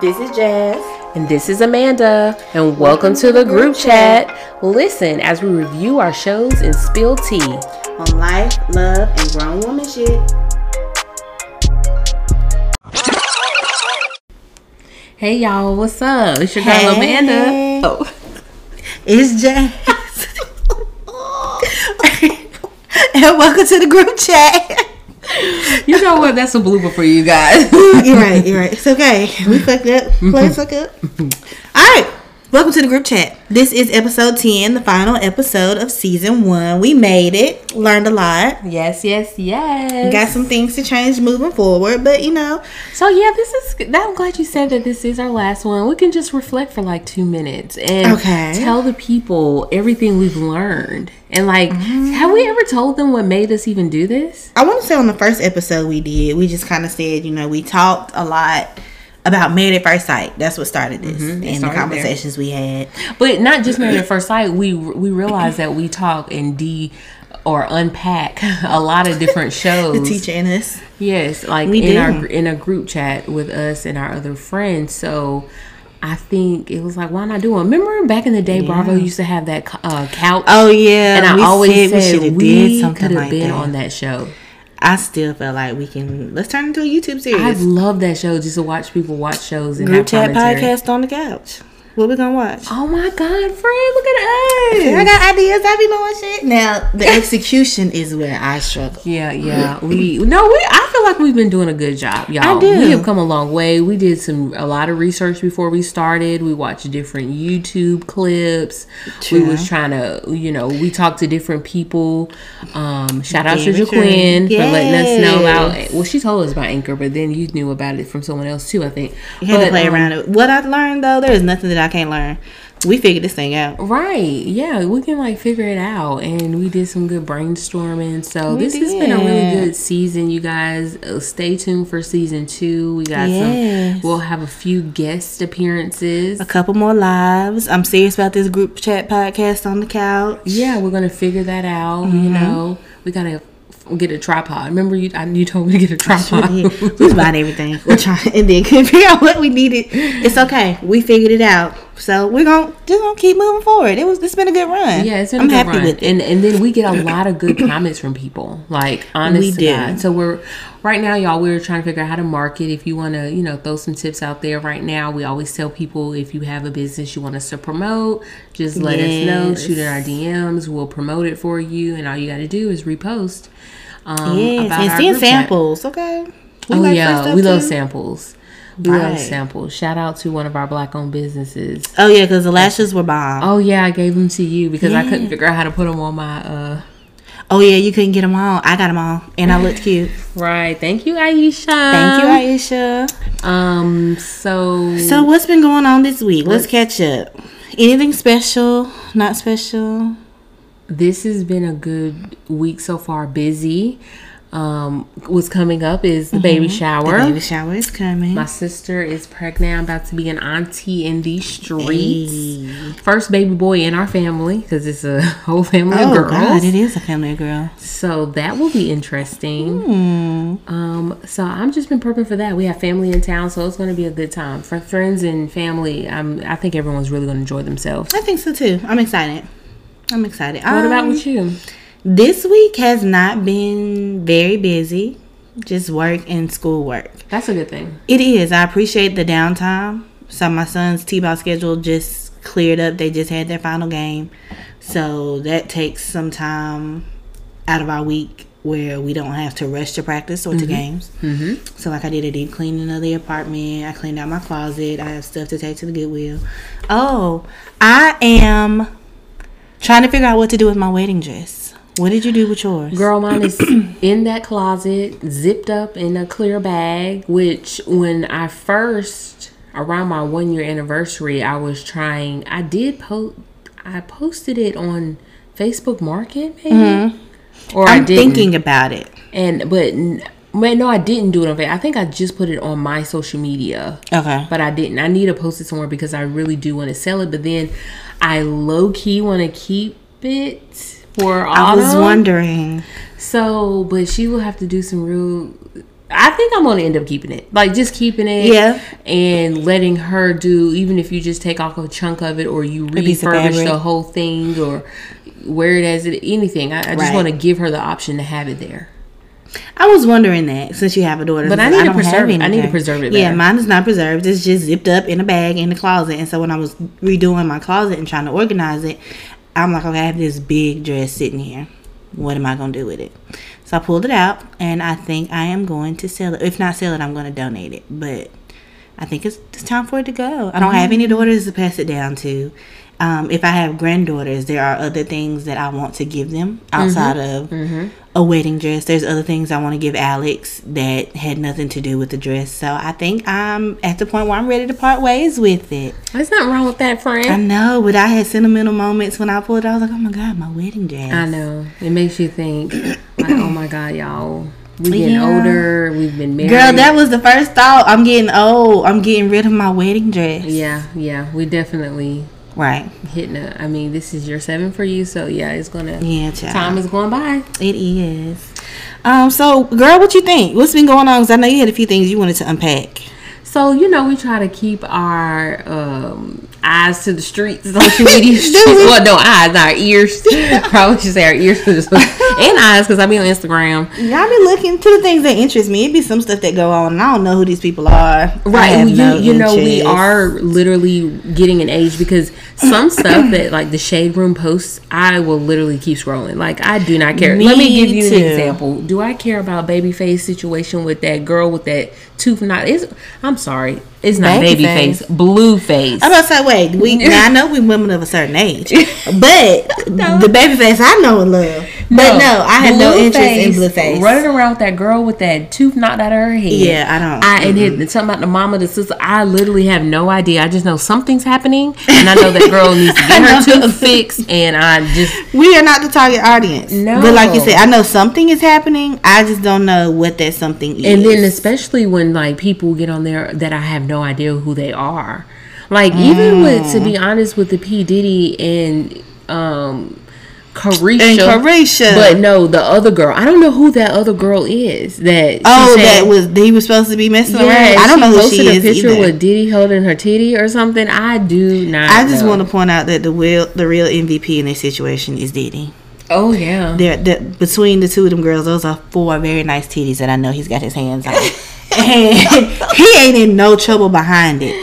This is Jazz. And this is Amanda, and welcome to the group chat. Listen as we review our shows and spill tea. On life, love, and grown woman shit. Hey y'all, what's up? It's your girl Hey. Amanda. Oh. It's Jazz. and welcome to the group chat. You know what? That's a blooper for you guys. you're right, you're right. It's okay. We fucked up. Play fuck up. All right. Welcome to the group chat. This is episode 10, the final episode of season one. We made it. Learned a lot. yes, yes, yes. Got some things to change moving forward, but you know, So yeah, this is. I'm glad you said that this is our last one. We can just reflect for like two minutes and Okay. tell the people everything we've learned. And like, mm-hmm. have we ever told them what made us even do this? I want to say on the first episode we did, we just kind of said, you know, we talked a lot about married at first sight. That's what started this and the Mm-hmm. started there. conversations we had. But not just married at first sight. We we realized that we talk and de or unpack a lot of different shows. The teacher and us. Yes, like We in do. our in a group chat with us and our other friends. So I think it was like, why not do it? Remember back in the day, Bravo used to have that uh, couch. Oh yeah, and I always said we we, could have like been that. on that show. I still feel like we can. Let's turn into a YouTube series. I love that show just to watch people watch shows and Group chat podcast on the couch. What we gonna watch? Oh my God, friend, look at us. I got ideas. I be knowing shit. Now the execution is where I struggle. Yeah, yeah. We no, we. I feel like we've been doing a good job, y'all. I do. We have come a long way. We did some a lot of research before we started. We watched different YouTube clips. We was trying to, you know, we talked to different people. Um, shout out to true. Jaquin for letting us know about. Yes. Well, she told us about Anchor, but then you knew about it from someone else too. I think. You had But, to play um, around it. What I've learned though, there is nothing that I can't learn. We figured this thing out. Right. Yeah, we can like figure it out. And we did some good brainstorming. So We this has been a really good season, you guys. Uh, stay tuned for season two. We got Yes. some, we'll have a few guest appearances. A couple more lives. I'm serious about this group chat podcast on the couch. Yeah, we're going to figure that out. Mm-hmm. You know, we got to get a tripod. Remember, you, I, you told me to get a tripod. We was buying everything. We're trying and then couldn't figure out what we needed. It's okay. We figured it out. So we're gonna just gonna keep moving forward. It was it's been a good run. Yeah, it's been I'm a good happy run. with it. And and then we get a lot of good comments from people. Like honest We. God. So we're right now, y'all. We're trying to figure out how to market. If you want to, you know, throw some tips out there right now. We always tell people if you have a business you want us to promote, just let us know. Shoot in our DMs. We'll promote it for you, and all you got to do is repost. Um, yes, and seeing group chat. samples. Okay. We Oh like yeah, we love samples. We love samples. Shout out to one of our black-owned businesses. Oh yeah, because the lashes were bomb. Oh yeah, I gave them to you because I couldn't figure out how to put them on my uh Oh yeah, you couldn't get them all. I got them all, and I looked cute. Right. Thank you, Aisha. Thank you, Aisha. Um. So. So what's been going on this week? Let's catch up. Anything special? Not special? This has been a good week so far. Busy. Um. What's coming up is the baby shower. Mm-hmm. The baby shower is coming. My sister is pregnant. I'm about to be an auntie in these streets. First baby boy in our family because it's a whole family oh of girls. God, it is a family of girls. So that will be interesting. Hmm. Um, so I'm just been prepping for that. We have family in town, so it's going to be a good time for friends and family. Um, I think everyone's really going to enjoy themselves. I think so too. I'm excited. I'm excited. What about Um, with you? This week has not been very busy. Just work and school work. That's a good thing. It is. I appreciate the downtime. So my son's T-ball schedule just cleared up. They just had their final game. So that takes some time out of our week where we don't have to rush to practice or to games. Mm-hmm. So like I did a deep cleaning of the apartment. I cleaned out my closet. I have stuff to take to the Goodwill. Oh, I am trying to figure out what to do with my wedding dress. What did you do with yours? Girl, mine is in that closet, zipped up in a clear bag. Which, when I first around my one year anniversary, I was trying. I did post. I posted it on Facebook Market, maybe, mm-hmm. or I I'm didn't. thinking about it. And but n- man, no, I didn't do it on Facebook. I think I just put it on my social media, Okay. but I didn't. I need to post it somewhere because I really do want to sell it. But then I low key want to keep it for all I was wondering. So, but she will have to do some real I think I'm gonna end up keeping it. Like just keeping it, Yeah. and letting her do. Even if you just take off a chunk of it, or you refurbish the whole thing, or wear it as it anything. I, I just Right. want to give her the option to have it there. I was wondering that since you have a daughter, But I need to preserve it. I need to preserve it Yeah, mine is not preserved. It's just zipped up in a bag in the closet. And so when I was redoing my closet and trying to organize it, I'm like, okay, I have this big dress sitting here. What am I gonna do with it? So I pulled it out, and I think I am going to sell it. If not sell it, I'm going to donate it. But I think it's, it's time for it to go. I don't have any mm-hmm. daughters to pass it down to. Um, if I have granddaughters, there are other things that I want to give them outside of a wedding dress. There's other things I want to give Alex that had nothing to do with the dress. So I think I'm at the point where I'm ready to part ways with it. There's nothing wrong with that, friend. I know, but I had sentimental moments when I pulled it. I was like, oh my God, my wedding dress. I know. It makes you think, like, oh my god, y'all. we're getting Yeah. older. We've been married. Girl, that was the first thought. I'm getting old. I'm getting rid of my wedding dress. Yeah, yeah. We definitely Right. hitting a. I mean, this is your seven for you, so yeah, it's gonna. Yeah, child. Time is going by. It is. Um. So, girl, what you think? What's been going on? Because I know you had a few things you wanted to unpack. So you know, we try to keep our um, eyes to the streets, social media streets. well, no eyes, our ears. Probably should say our ears to the streets and eyes because I be on Instagram. Y'all be looking to the things that interest me. It be some stuff that go on, and I don't know who these people are. I Right, you, no you know, we are literally getting an age because some stuff that like the shade room posts, I will literally keep scrolling. Like I do not care. Let me Me give you too. an example. Do I care about babyface situation with that girl with that tooth knot? Is I'm sorry, it's not Babyface. babyface, Blueface. I'm about to say, wait, we now I know we women of a certain age, but the baby face I know and love. But no, I have no interest in Blueface. Running around with that girl with that tooth knocked out of her head. Yeah, I don't. I and it, something about the mama, the sister. I literally have no idea. I just know something's happening, and I know that girl needs to get her tooth fixed. And I just we are not the target audience. No. but like you said, I know something is happening. I just don't know what that something is. and then especially when like people get on there that I have no idea who they are. Like even with to be Mm. honest with the P Diddy and um Caresha, and Caresha. but no, the other girl. I don't know who that other girl is. That oh, said- that was he was supposed to be messing Yeah, around. I don't know who she is. posted a picture either. with Diddy holding her titty or something. I do not. I just know. want to point out that the real the real MVP in this situation is Diddy. Oh yeah. There, there, between the two of them girls, those are four very nice titties that I know he's got his hands on, and he ain't in no trouble behind it.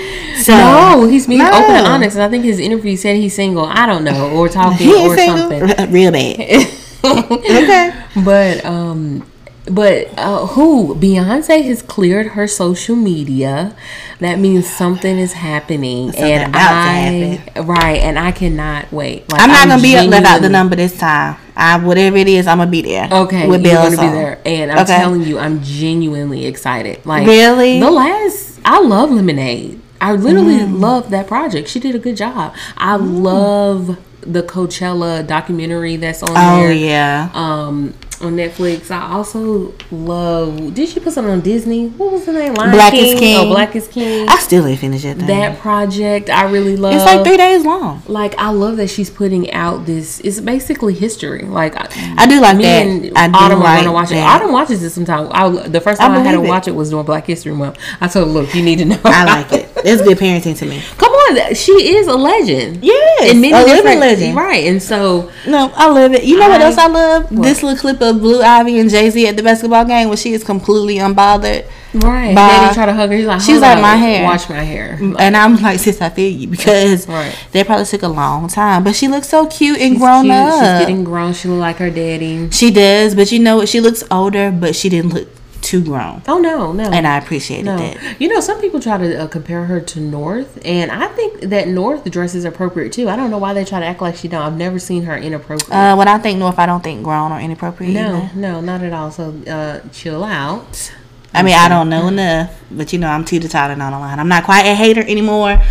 So No, he's being No. open and honest, and I think his interview said he's single. I don't know, or talking, or single, something. real bad. okay, But um, but uh, who Beyonce has cleared her social media. That means something is happening, Something and I right, and I cannot wait. Like, I'm not gonna be up without the number this time. I whatever it is, I'm gonna be there. Okay, with you're gonna be there, and I'm Okay. telling you, I'm genuinely excited. Like Really? the last, I love Lemonade. I literally Mm. love that project. She did a good job. I love the Coachella documentary that's on Oh there. yeah, Um, on Netflix. I also love. Did she put something on Disney? What was the name? Lion Black is King. Oh, King. Oh, Black is King. I still ain't finished that. That project I really love. it's like three days long. Like I love that she's putting out this. It's basically history. Like I, I do like me that. and I do Autumn like are gonna watch it. that. Autumn watches it sometime. I, the first time I, had to it. watch it was during Black History Month. I told her, look, you need to know. I like it. It's good parenting to me. Come on, she is a legend. Yes, in many a living legend. right? And so No, I love it. You know what else I love? This little clip of Blue Ivy and Jay Z at the basketball game where she is completely unbothered. right, Bye. Daddy tried to hug her. He's like, She's "Hold like, my hair." Wash my hair. And I'm like, sis, I feel you because Right. they probably took a long time. But she looks so cute and She's grown cute. up. She's getting grown. She look like her daddy. she does, but you know what? She looks older, but she didn't look too grown. Oh no, no. And I appreciated No, that. you know some people try to uh, compare her to North, and I think that North dress is appropriate too. I don't know why they try to act like she don't. I've never seen her inappropriate. Uh, when I think North, I don't think grown or inappropriate. no, either. no, not at all. So uh, chill out. I mean, I don't know enough, but you know, I'm teeter tottering on the line. I'm not quite a hater anymore.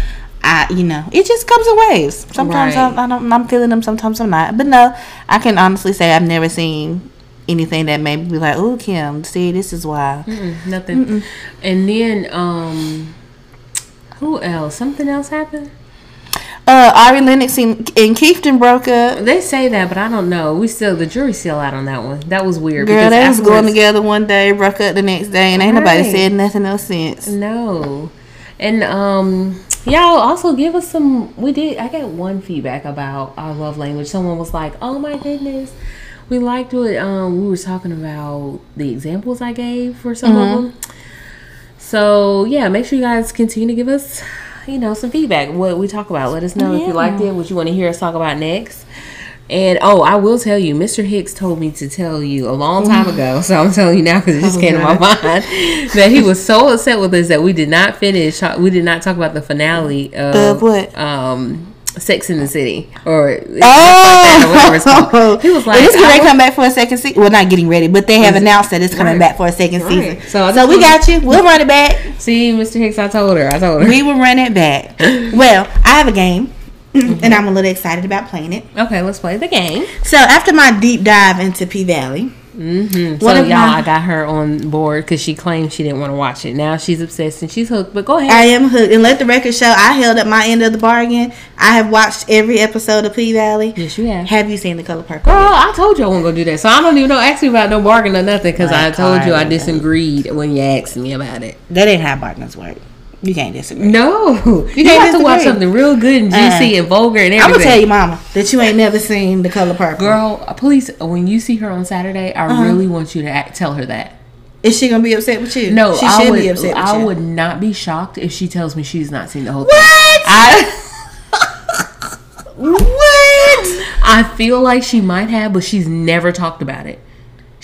I, you know, it just comes in waves. Sometimes Right. I'm, I don't, I'm feeling them, sometimes I'm not. But no, I can honestly say I've never seen anything that made me be like, "Oh, Kim, see, this is why." Mm-mm, nothing. And then um, who else? Something else happened. Uh, Ari Lennox and, and Keefton broke up. They say that, but I don't know. We still the jury's still out on that one. That was weird. Girl, because they was going together one day, broke up the next day, and ain't nobody said nothing else since. No. And um y'all also give us some we did I got one feedback about our love language. Someone was like, Oh my goodness. We liked what um we were talking about the examples I gave for some of them. So yeah, make sure you guys continue to give us, you know, some feedback. What we talk about. Let us know if you liked it, what you want to hear us talk about next. And oh, I will tell you, Mr. Hicks told me to tell you a long time ago, so I'm telling you now because it just came to my mind that he was so upset with us that we did not finish. We did not talk about the finale of Of what? Um, Sex in the City or Oh, it's. He was like, "Is I ready to come back for a second season?" Well, not getting ready, but they have announced that it's coming Right. back for a second Right. season. So So, we got you. We'll run it back. See, Mr. Hicks, I told her. I told her. We will run it back. Well, I have a game, and I'm a little excited about playing it. Okay, let's play the game. So after my deep dive into P Valley, Mm-hmm. One so of y'all, my- I got her on board because she claimed she didn't want to watch it. Now she's obsessed and she's hooked. But go ahead. I am hooked. And let the record show, I held up my end of the bargain. I have watched every episode of P Valley. yes, you have. Have you seen The Color Purple? Girl, I told you I wasn't gonna do that, so I don't even know. Ask me about no bargain or nothing because I told you I disagreed when you asked me about it. That ain't how bargains work. You can't disagree. No, you, can't have to watch something real good and juicy Uh, and vulgar and I'm gonna tell you, Mama, that you ain't never seen The Color Purple. Girl, please, when you see her on Saturday, I Uh-huh. really want you to act, tell her that. Is she gonna be upset with you? No, she I should would. be upset with I you. would not be shocked if she tells me she's not seen the whole What? thing. I, what? I feel like she might have, but she's never talked about it.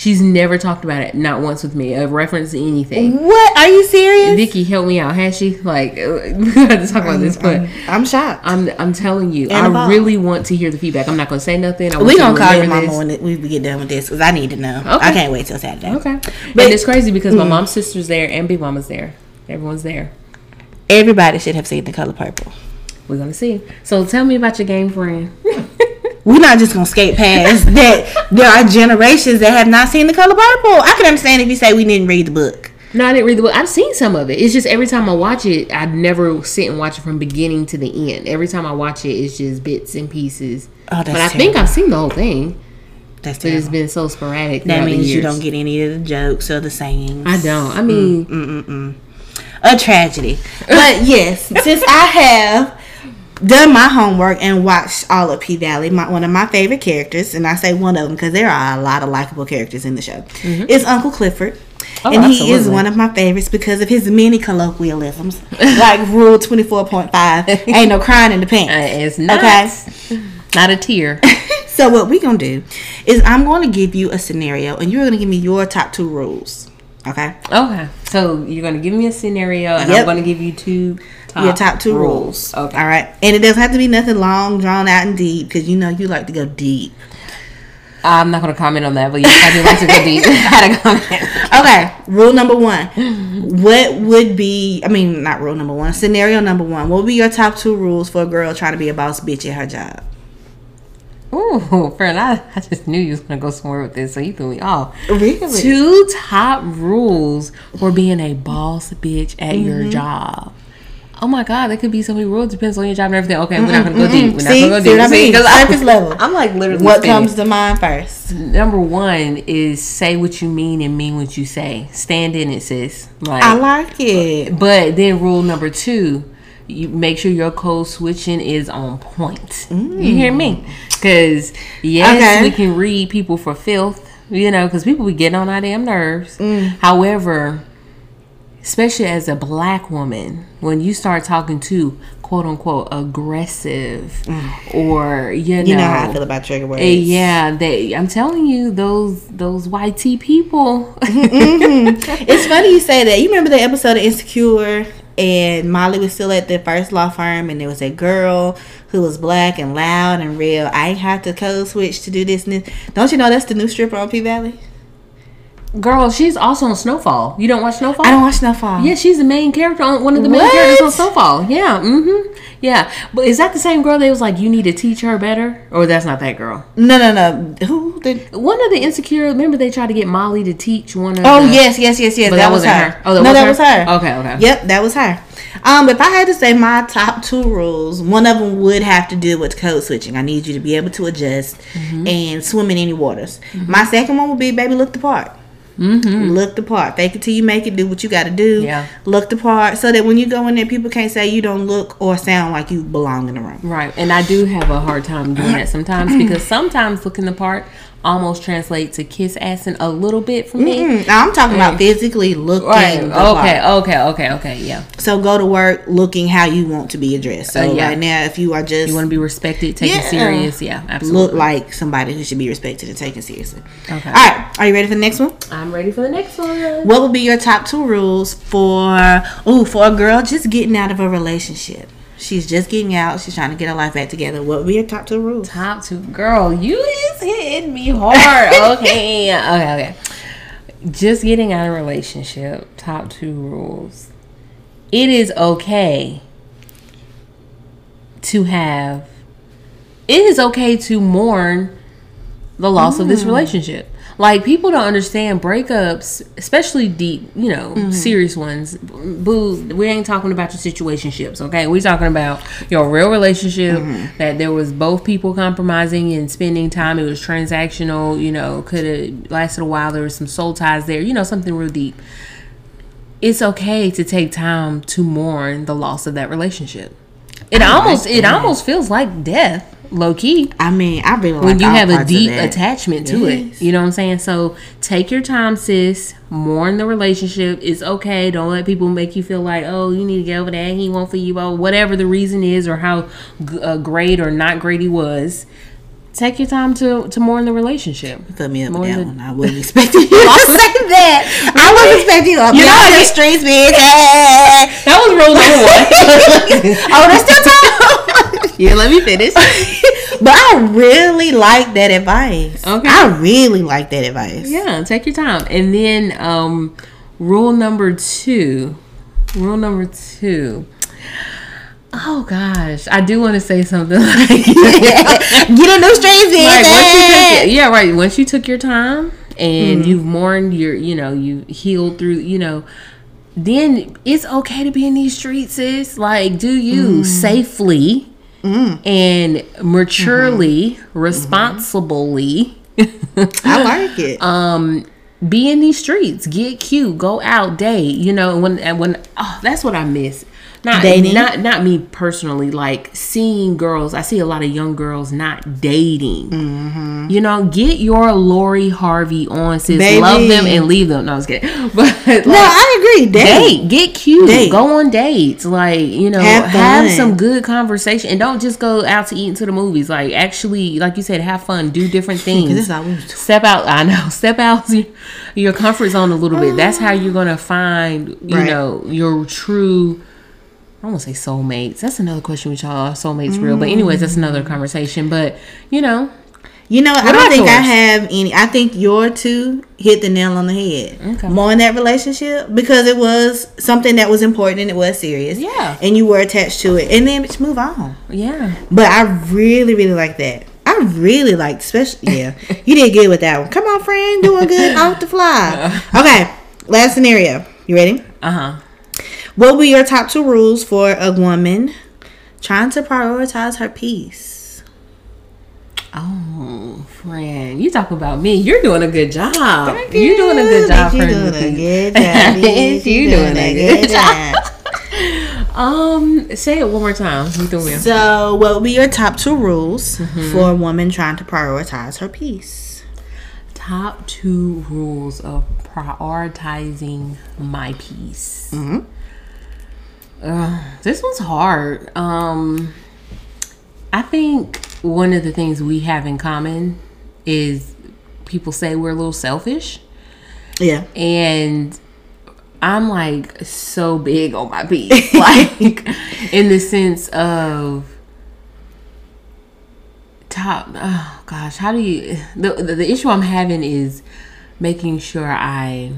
She's never talked about it, not once with me, a reference to anything. What? Are you serious? Vicky, help me out. Has she? Like, we had to talk about this, but I'm, I'm shocked. I'm I'm telling you, And I really want to hear the feedback. I'm not gonna say nothing. I we gonna call your mama this. when we get done with this because I need to know. Okay. I can't wait till Saturday. Okay, But- and it's crazy because my mm. mom's sister's there and Big Mama's there. Everyone's there. Everybody should have seen The Color Purple. We're gonna see. So tell me about your game friend. We're not just gonna skate past that. There are generations that have not seen The Color Purple. I can understand if you say we didn't read the book. No, I didn't read the book. I've seen some of it. It's just every time I watch it, I never sit and watch it from beginning to the end. Every time I watch it, it's just bits and pieces. Oh, that's but I think. I've seen the whole thing. That's But it's terrible. been so sporadic. That means you don't get any of the jokes or the sayings. I don't. I mean, Mm-mm-mm. a tragedy. But yes, since I have done my homework and watched all of P Valley, my, one of my favorite characters, and I say one of them because there are a lot of likable characters in the show, is Uncle Clifford. Oh, and he is one of my favorites because of his many colloquialisms, like Rule Twenty Four Point Five. Ain't no crying in the uh, pants. it's not. Not a tear. So what we gonna do is I'm going to give you a scenario, and you're gonna give me your top two rules. Okay. Okay. So you're gonna give me a scenario, and Yep. I'm gonna give you two. Top your top two rules. Okay. All right. And it doesn't have to be nothing long, drawn out, and deep because you know you like to go deep. I'm not gonna comment on that, but yes, I do like to go deep. Had a comment. Okay. Rule number one. What would be, I mean, not rule number one, scenario number one. What would be your top two rules for a girl trying to be a boss bitch at her job? Ooh, friend, I, I just knew you was gonna go somewhere with this, so you threw me off. Really? Two top rules for being a boss bitch at Mm-hmm. your job. Oh my god, there could be so many rules. Depends on your job and everything. Okay, we're not gonna go deep. We're See? not gonna go deep. what I mean? I'm- level. I'm like literally. What spinning. comes to mind first? Number one is say what you mean and mean what you say. Stand in it, sis. Like, I like it. but then rule number two, you make sure your code switching is on point. You hear me? Mm. Because yes, Okay. we can read people for filth, you know, because people be getting on our damn nerves. Mm. However, especially as a black woman, when you start talking to quote unquote aggressive or you know, You know how I feel about trigger words. Eh, yeah, they. I'm telling you, those those YT people. It's funny you say that. You remember the episode of Insecure and Molly was still at the first law firm and there was a girl who was black and loud and real. I ain't have to code switch to do this and this. Don't you know that's the new stripper on P Valley? Girl, she's also on Snowfall. You don't watch Snowfall? I don't watch Snowfall. Yeah, she's the main character on one of the main What? characters on Snowfall. Yeah, mm-hmm. Yeah. But is that the same girl that was like, you need to teach her better? Or that's not that girl? No, no, no. Who? The, One of the insecure remember they tried to get Molly to teach one of oh the, yes, yes, yes, yes. That, that was wasn't her. her. Oh, that no, was that her? was her. Okay, okay. Yep, that was her. Um, if I had to say my top two rules, one of them would have to do with code switching. I need you to be able to adjust Mm-hmm. and swim in any waters. My second one would be baby look the part. Look the part. Fake it till you make it. Do what you got to do. Mm-hmm. Yeah. Look the part so that when you go in there, people can't say you don't look or sound like you belong in the room. Right. And I do have a hard time doing that sometimes because sometimes looking the part almost translates to kiss assing a little bit for me. Mm, now, I'm talking about physically looking. Right. Okay. part. Okay. Okay. Okay. Yeah. So go to work looking how you want to be addressed. So Uh, yeah. right now, if you are just You want to be respected, taken Yeah. serious. Yeah. Absolutely. look like somebody who should be respected and taken seriously. Okay. All right, are you ready for the next one? I'm ready for the next one. What would be your top two rules for oh for a girl just getting out of a relationship? She's just getting out. She's trying to get her life back together. What would be your top two rules? Top two, girl, you is hitting me hard. Okay, okay, okay. Just getting out of a relationship. Top two rules. It is okay to have. It is okay to mourn the loss of this mm. relationship. Like people don't understand breakups, especially deep, you know, mm-hmm. serious ones. Boo, we ain't talking about your situationships, okay? we talking about your real relationship mm-hmm. that there was both people compromising and spending time. It was transactional, you know, could have lasted a while. There was some soul ties there, you know, something real deep. It's okay to take time to mourn the loss of that relationship. It I like almost it almost feels like death, low key I mean, I really like when you have a deep attachment to Yes. it. You know what I'm saying? So take your time, sis. Mourn the relationship. It's okay. Don't let people make you feel like, oh, you need to get over that. He won't for you. Oh, whatever the reason is, or how g- uh, great or not great he was. Take your time to to mourn the relationship. Put me up More that than- one. I wasn't expecting you to say that. I wasn't expecting you. You know, I the streets, bitch. That was rule number one. oh, that's still time. yeah, let me finish. But I really like that advice. Okay. I really like that advice. Yeah, take your time. And then um rule number 2. Rule number 2. Oh gosh, I do want to say something like Get in those streets, like once you took, yeah, right. Once you took your time and you've mourned your, you know, you healed through, you know, then it's okay to be in these streets, sis. Like, do you safely and maturely, responsibly. I like it. um be in these streets get cute go out date you know when and when oh that's what i miss not Dating? not not me personally like seeing girls i see a lot of young girls not dating Mm-hmm. you know get your lori harvey on sis Baby. love them and leave them no i was kidding but like, no, I agree. Date. date get cute Date. go on dates like you know Have have, some good conversation and don't just go out to eat into the movies like actually like you said have fun do different things Because that's all we was doing. step out i know step out your, your comfort zone a little bit that's how you're gonna find you Right. know your true I don't want to say soulmates. That's another question with y'all. Are soulmates real? But anyways, that's another conversation. But you know, You know, I don't think I have any. I think your two hit the nail on the head. Okay. More in that relationship because it was something that was important and it was serious. Yeah. And you were attached to it. And then bitch, move on. yeah, But I really, really like that. I really liked, especially, yeah. you did good with that one. Come on, friend. Doing good off the fly. Okay. Last scenario. You ready? uh huh. What were your top two rules for a woman trying to prioritize her peace? Oh, friend, you talk about me. You're doing a good job. Thank You're doing a good job, You're doing a good job. bitch. you doing a good job. Um, say it one more time. You threw me off. So, what would be your top two rules Mm-hmm. for a woman trying to prioritize her peace? Top two rules of prioritizing my peace. Mm-hmm. Uh, this one's hard. Um, I think one of the things we have in common is people say we're a little selfish, Yeah. and I'm like so big on my peace, like in the sense of top. Oh gosh, how do you? The, the the issue I'm having is making sure I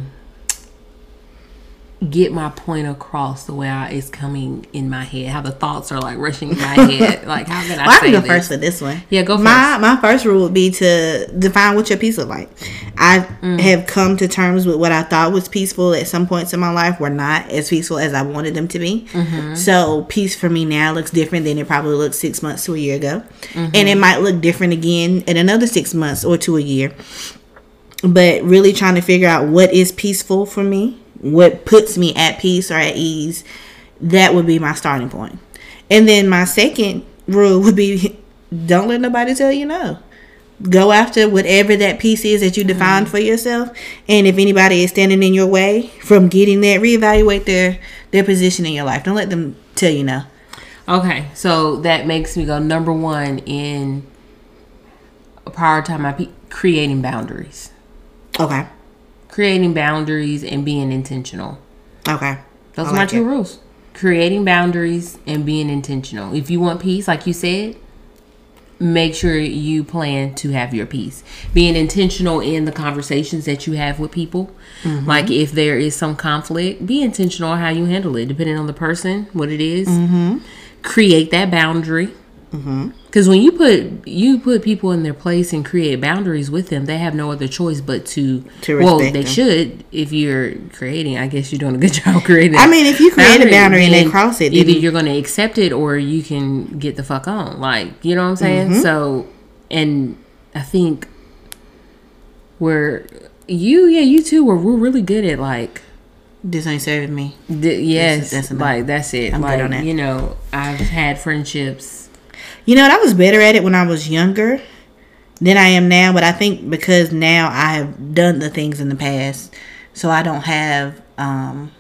get my point across the way I, it's coming in my head, how the thoughts are like rushing in my head. Like, how can I Well, I can go this? first for this one. Yeah, go My my first rule would be to define what your peace look like. I Mm. have come to terms with what I thought was peaceful at some points in my life were not as peaceful as I wanted them to be. Mm-hmm. So peace for me now looks different than it probably looked six months to a year ago, Mm-hmm. and it might look different again in another six months or to a year. But really trying to figure out what is peaceful for me, what puts me at peace or at ease, that would be my starting point. And then my second rule would be don't let nobody tell you no. Go after whatever that piece is that you mm-hmm. define for yourself. And if anybody is standing in your way from getting that, reevaluate their their position in your life. Don't let them tell you no. Okay, so that makes me go number one in prioritize my pe- creating boundaries, Okay. Creating boundaries, and being intentional. Okay. Those I are my like two it. rules: creating boundaries and being intentional. If you want peace, like you said, make sure you plan to have your peace. Being intentional in the conversations that you have with people. Mm-hmm. Like if there is some conflict, be intentional on how you handle it, depending on the person, what it is. Mm-hmm. Create that boundary. Because when you put you put people in their place and create boundaries with them, they have no other choice but to. To well, they them. should. If you're creating, I guess you're doing a good job creating. I mean, if you create a boundary and they cross it, either you're going to accept it or you can get the fuck on. Like, you know what I'm saying? Mm-hmm. So, and I think we're you, yeah, you too. Were really good at like, This ain't serving me. d- yes, that's enough. like that's it. I'm good on that. you know, I've had friendships. You know, what, I was better at it when I was younger than I am now, but I think because now I have done the things in the past, so I don't have um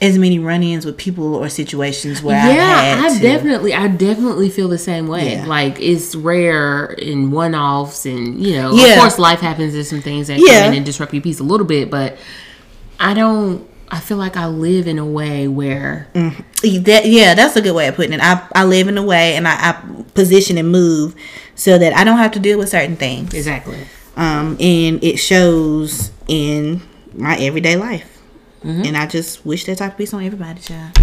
as many run-ins with people or situations where yeah, had I definitely, I definitely feel the same way. Yeah. Like it's rare in one-offs, and you know, Yeah. of course, life happens. There's some things that Yeah. come in and disrupt your peace a little bit, but I don't. I feel like I live in a way where That yeah, that's a good way of putting it. I I live in a way and I, I position and move so that I don't have to deal with certain things. exactly. Um, and it shows in my everyday life. Mm-hmm. And I just wish that type of peace on everybody, child.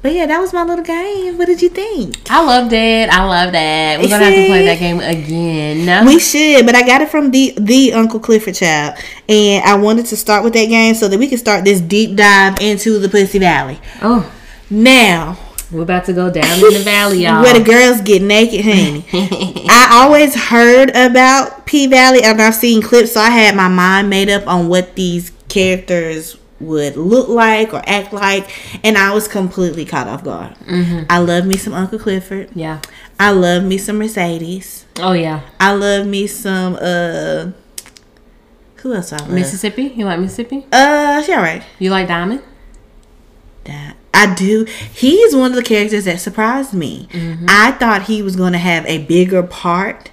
But yeah, that was my little game. What did you think? I loved it. I love that. We're gonna have to play that game again. No? We should, but I got it from the the Uncle Clifford child, and I wanted to start with that game so that we can start this deep dive into the Pussy Valley. oh, Now, we're about to go down in the valley, y'all. where the girls get naked, honey. I always heard about P Valley, and I've seen clips, so I had my mind made up on what these characters would look like or act like, and I was completely caught off guard. I love me some Uncle Clifford. yeah. I love me some Mercedes. Oh yeah. I love me some uh. Who else I love? Mississippi. You like Mississippi? Uh, she alright. You like Diamond? That I do. He's one of the characters that surprised me. I thought he was going to have a bigger part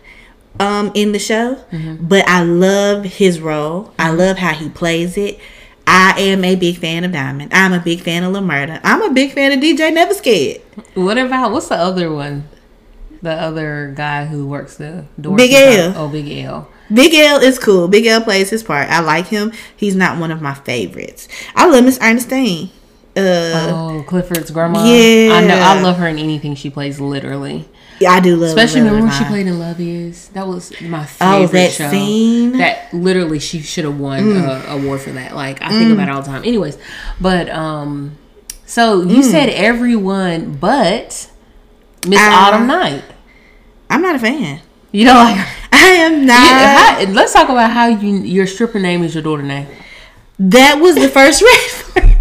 um in the show, but I love his role. I love how he plays it. I am a big fan of Diamond. I'm a big fan of Lil Murda. I'm a big fan of DJ Never Scared. What about what's the other one? The other guy who works the door. Big L. Oh, Big L. Big L is cool. Big L plays his part. I like him. He's not one of my favorites. I love Miss Ernestine. Uh, Oh, Clifford's grandma. Yeah. I know. I love her in anything she plays. Literally, I do love. especially love remember when she played in Love Is. That was my favorite Oh, that show. scene. Mm. That literally she should have won a award for that. Like I think about it all the time. Anyways, but um, so you Mm. said everyone but Miss Uh, Autumn Night. I'm not a fan. You know, like I am not. how, let's talk about how you your stripper name is your daughter name. That was the first red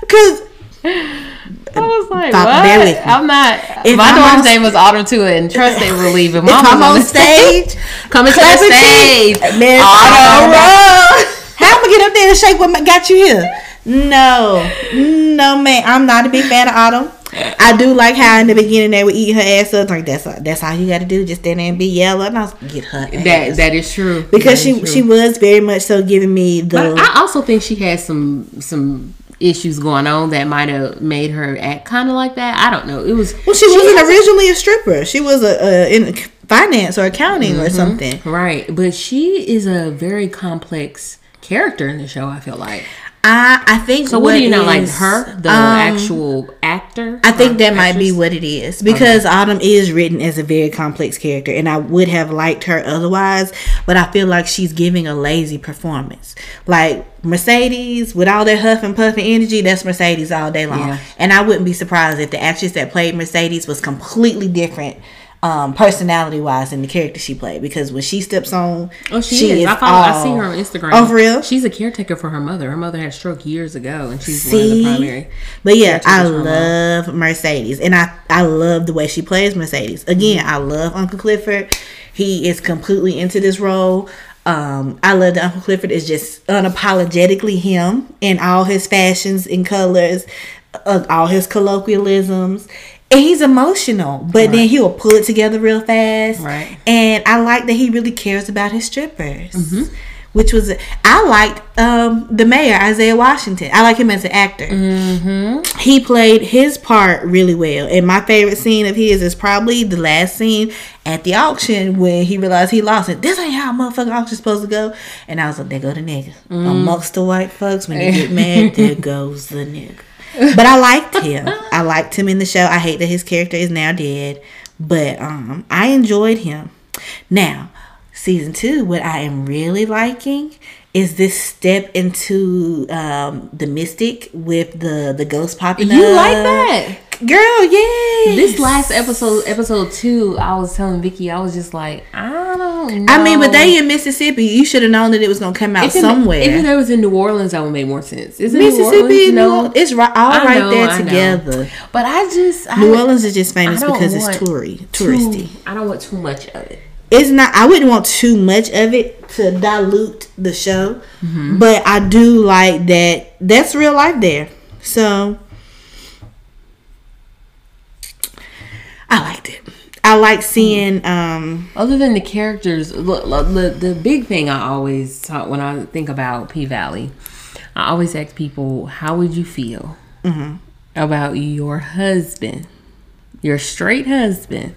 Because I was like, what? bear with me. I'm not. If my I'm daughter's on- name was Autumn too, and trust they were leaving. if I'm on stage, coming to the stage. Miss Autumn. Autumn. How am I get up there and shake what got you here? No, no, man. I'm not a big fan of Autumn. I do like how in the beginning they would eat her ass up. Like that's that's all you got to do. Just stand there and be yellow, and I was get her ass. That that is true because That she true. she was very much so giving me the. But I also think she has some some issues going on that might have made her act kind of like that. I don't know. It was Well, she wasn't has- originally a stripper. She was a, a in finance or accounting or mm-hmm. something. Right, but she is a very complex character in the show. I feel like. I I think So, what, do you not like her, the um, actual actor? I think that might be what it is because Autumn is written as a very complex character, and I would have liked her otherwise. But I feel like she's giving a lazy performance. Like Mercedes, with all that huff and puff and energy, that's Mercedes all day long. Yeah. And I wouldn't be surprised if the actress that played Mercedes was completely different. Um, personality wise in the character she played because when she steps on Oh, she, is. I follow. I see her on Instagram. Oh, for real? She's a caretaker for her mother. Her mother had stroke years ago, and she's one of the primary. But yeah, I love Mercedes, and I I love the way she plays Mercedes. Again, Mm-hmm. I love Uncle Clifford. He is completely into this role. Um, I love that Uncle Clifford is just unapologetically him in all his fashions and colors, uh, all his colloquialisms. And he's emotional, but then he'll pull it together real fast. Right. And I like that he really cares about his strippers. Mm-hmm. Which was I liked um, the mayor Isaiah Washington. I like him as an actor. Mm-hmm. He played his part really well, and my favorite scene of his is probably the last scene at the auction when he realized he lost it. This ain't how a motherfucking auction's supposed to go. And I was like, there go the nigga. Mm. Amongst the white folks, when you get mad, there goes the nigga. But I liked him. I liked him in the show. I hate that his character is now dead, but um, I enjoyed him. Now, season two, what I am really liking is this step into um, the mystic with the the ghost popping You up. like that? girl? Yeah. This last episode, episode two, I was telling Vicky, I was just like, I don't know. I mean, but they in Mississippi. You should have known that it was gonna come out If it- somewhere. If it was in New Orleans, that would make more sense. Is it New Mississippi, Orleans? New No, Orleans, it's right, all I right know, there I together. But I just I, New Orleans is just famous because it's toury, too- touristy. I don't want too much of it. It's not i wouldn't want too much of it to dilute the show Mm-hmm. but i do like that that's real life there so i liked it i like seeing um Other than the characters, look, the the big thing I always talk when I think about P Valley, I always ask people, how would you feel Mm-hmm. about your husband, your straight husband,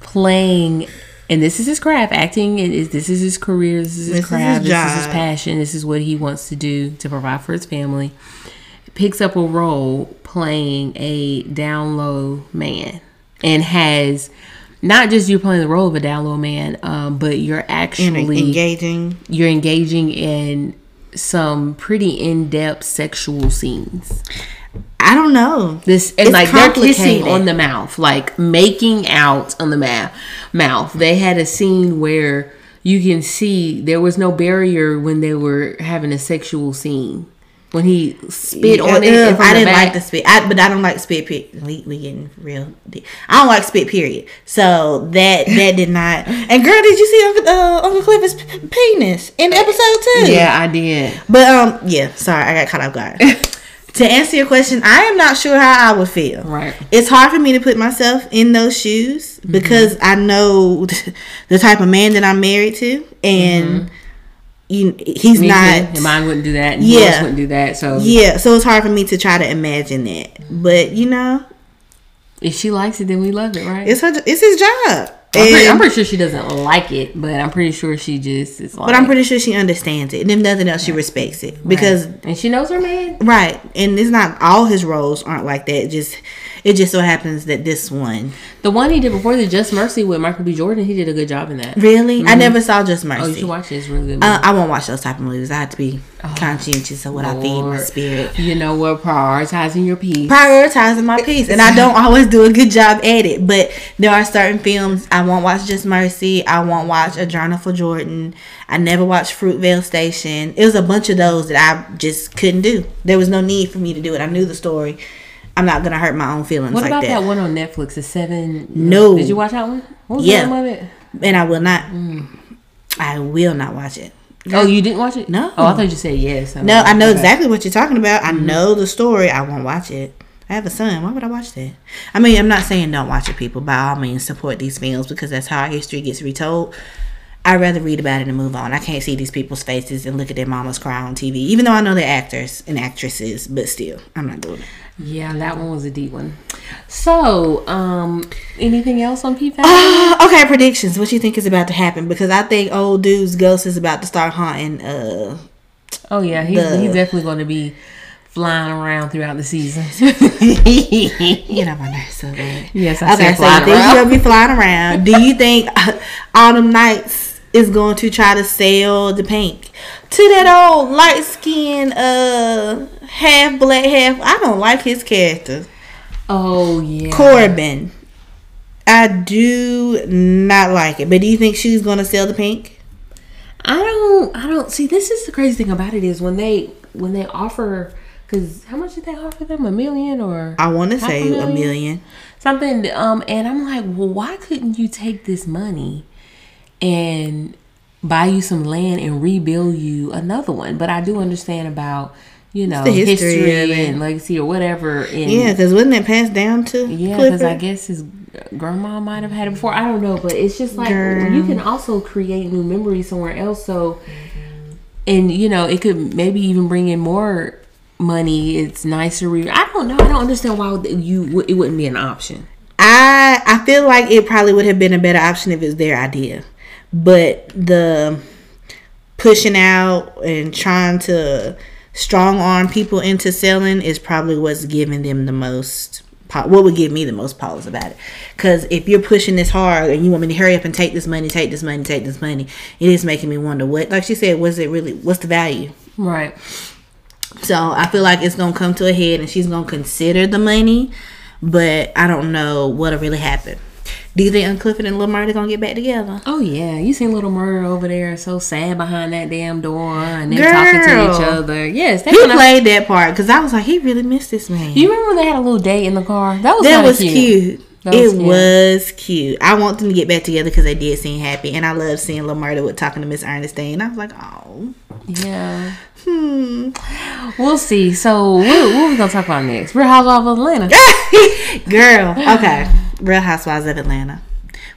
playing? And this is his craft. Acting is this is his career. This is his This is his craft. this is his passion. This is what he wants to do to provide for his family. Picks up a role playing a down low man and has not just you're playing the role of a down low man, um, but you're actually engaging you're engaging in some pretty in depth sexual scenes. I don't know This and It's like they're kissing on the mouth, like making out on the mouth. Mouth. They had a scene where you can see there was no barrier when they were having a sexual scene. When he spit Uh, on it, uh, I didn't back. like the spit, I, but I don't like spit. We, we getting real. deep. I don't like spit. Period. So that that did not. And girl, did you see Uncle uh, Uncle Clifford's penis in episode two? Yeah, I did. But um, yeah. Sorry, I got caught off guard. to answer your question, I am not sure how I would feel. Right. It's hard for me to put myself in those shoes Mm-hmm. because I know the type of man that I'm married to, and you, he's Mm-hmm. Me not. too. Mine wouldn't do that. And Yeah. yours wouldn't do that. So Yeah, so it's hard for me to try to imagine that. But you know, if she likes it, then we love it, right? it's her, it's his job. I'm, pretty, I'm pretty sure she doesn't like it, but I'm pretty sure she just is like. but I'm pretty sure she understands it, and if nothing else, she respects it because and she knows her man. right. And it's not all his roles aren't like that. Just it just so happens that this one The one he did before the Just Mercy with Michael B. Jordan, he did a good job in that. really. I never saw Just Mercy. Oh, you should watch it. It's really good. Uh. I won't watch those type of movies. I have to be conscientious of what I feed my spirit. you know what? Prioritizing your peace. prioritizing my piece and i don't always do a good job at it but there are certain films i won't watch just mercy i won't watch a journal for jordan i never watched fruitvale station it was a bunch of those that i just couldn't do there was no need for me to do it i knew the story i'm not gonna hurt my own feelings What like about that. that. one on Netflix? The Seven. No. Did you watch that one? What was Yeah. the name of it? and i will not mm. i will not watch it Oh, you didn't watch it? No. Oh, I thought you said yes. no i know exactly what you're talking about i mm-hmm. know the story i won't watch it I have a son. Why would I watch that? I mean, I'm not saying don't watch it, people. By all means, support these films because that's how our history gets retold. I'd rather read about it and move on. I can't see these people's faces and look at their mamas cry on TV, even though I know they're actors and actresses, but still, I'm not doing it. Yeah, that one was a deep one. So, um, anything else on PFAS? Uh, okay, predictions. What you think is about to happen? Because I think old dude's ghost is about to start haunting. Uh, oh yeah, he's, the- he's definitely going to be flying around throughout the season. you know my nerves so bad. yes, I Okay, said so you flying think around. he'll be flying around? Do you think uh, Autumn Nights is going to try to sell the pink to that old light skin? uh half black half? I don't like his character, Oh yeah. Corbin. I do not like it. But do you think she's going to sell the pink? I don't. I don't see. This is the crazy thing about it is when they when they offer because how much did they offer them a million or I want to a say a million? million. something? Um, and I'm like, well, why couldn't you take this money and buy you some land and rebuild you another one? But I do understand about you know the history history, and legacy or whatever. And Yeah, because wasn't it passed down to Yeah, because I guess his grandma might have had it before. I don't know, but it's just like Girl. you can also create new memories somewhere else. So, and you know, it could maybe even bring in more money. It's nicer. Re- I don't know. I don't understand why you it wouldn't be an option. I I feel like it probably would have been a better option if it's their idea, but the pushing out and trying to strong arm people into selling is probably what's giving them the most. What would give me the most pause about it? Because if you're pushing this hard and you want me to hurry up and take this money, take this money, take this money, it is making me wonder what, like she said, was it really? What's the value? Right. So I feel like it's gonna come to a head, and she's gonna consider the money, but I don't know what'll really happen. Do you think Clifford and Lil Murda gonna get back together? Oh yeah, you seen Lil Murda over there, so sad behind that damn door, and them talking to each other. Yes, they He played that part because I was like, he really missed this man. You remember when they had a little date in the car? That was that was cute. That it was cute. was cute. I want them to get back together because they did seem happy, and I love seeing Lil Murda with talking to Miss Ernestine. I was like, oh, Yeah. hmm. We'll see. So what, what we gonna talk about next? Real Housewives of Atlanta. Girl, okay. Real Housewives of Atlanta.